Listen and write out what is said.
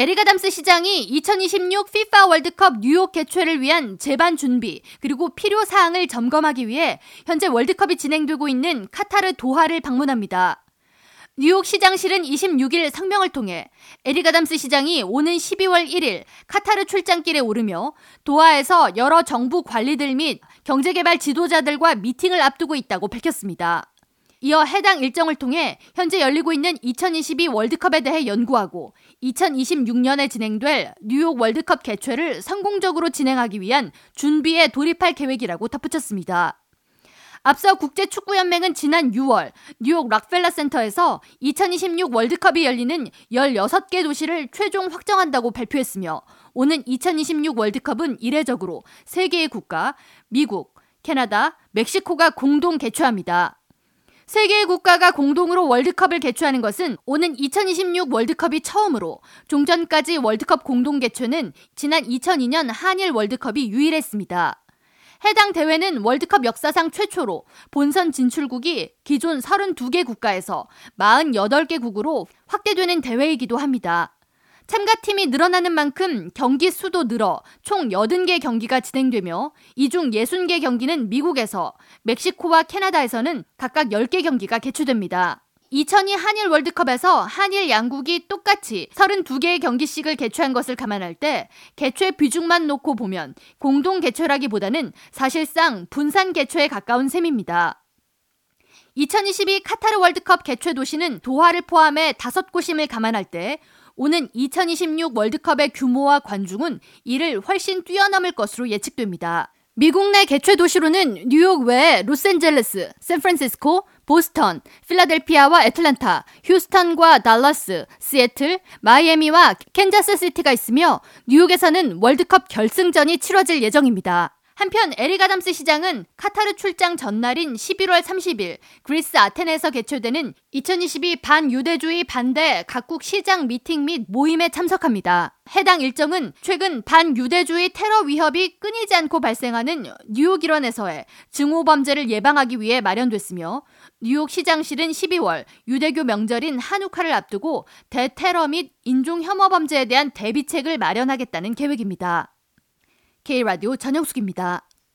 에릭 아담스 시장이 2026 FIFA 월드컵 뉴욕 개최를 위한 제반 준비 그리고 필요 사항을 점검하기 위해 현재 월드컵이 진행되고 있는 카타르 도하를 방문합니다. 뉴욕 시장실은 26일 성명을 통해 에릭 아담스 시장이 오는 12월 1일 카타르 출장길에 오르며 도하에서 여러 정부 관리들 및 경제개발 지도자들과 미팅을 앞두고 있다고 밝혔습니다. 이어 해당 일정을 통해 현재 열리고 있는 2022 월드컵에 대해 연구하고 2026년에 진행될 뉴욕 월드컵 개최를 성공적으로 진행하기 위한 준비에 돌입할 계획이라고 덧붙였습니다. 앞서 국제축구연맹은 지난 6월 뉴욕 락펠러 센터에서 2026 월드컵이 열리는 16개 도시를 최종 확정한다고 발표했으며 오는 2026 월드컵은 이례적으로 3개의 국가, 미국, 캐나다, 멕시코가 공동 개최합니다. 세 개의 국가가 공동으로 월드컵을 개최하는 것은 오는 2026 월드컵이 처음으로 종전까지 월드컵 공동 개최는 지난 2002년 한일 월드컵이 유일했습니다. 해당 대회는 월드컵 역사상 최초로 본선 진출국이 기존 32개 국가에서 48개국으로 확대되는 대회이기도 합니다. 참가팀이 늘어나는 만큼 경기 수도 늘어 총 80개 경기가 진행되며 이 중 60개 경기는 미국에서 멕시코와 캐나다에서는 각각 10개 경기가 개최됩니다. 2002 한일 월드컵에서 한일 양국이 똑같이 32개의 경기씩을 개최한 것을 감안할 때 개최 비중만 놓고 보면 공동 개최라기보다는 사실상 분산 개최에 가까운 셈입니다. 2022 카타르 월드컵 개최 도시는 도하를 포함해 5곳임을 감안할 때 오는 2026 월드컵의 규모와 관중은 이를 훨씬 뛰어넘을 것으로 예측됩니다. 미국 내 개최 도시로는 뉴욕 외에 로스앤젤레스, 샌프란시스코, 보스턴, 필라델피아와 애틀란타, 휴스턴과 달라스, 시애틀, 마이애미와 캔자스 시티가 있으며 뉴욕에서는 월드컵 결승전이 치러질 예정입니다. 한편 에릭 아담스 시장은 카타르 출장 전날인 11월 30일 그리스 아테네에서 개최되는 2022 반유대주의 반대 각국 시장 미팅 및 모임에 참석합니다. 해당 일정은 최근 반유대주의 테러 위협이 끊이지 않고 발생하는 뉴욕 일원에서의 증오 범죄를 예방하기 위해 마련됐으며 뉴욕 시장실은 12월 유대교 명절인 한우카를 앞두고 대테러 및 인종 혐오 범죄에 대한 대비책을 마련하겠다는 계획입니다. K라디오 전영숙입니다.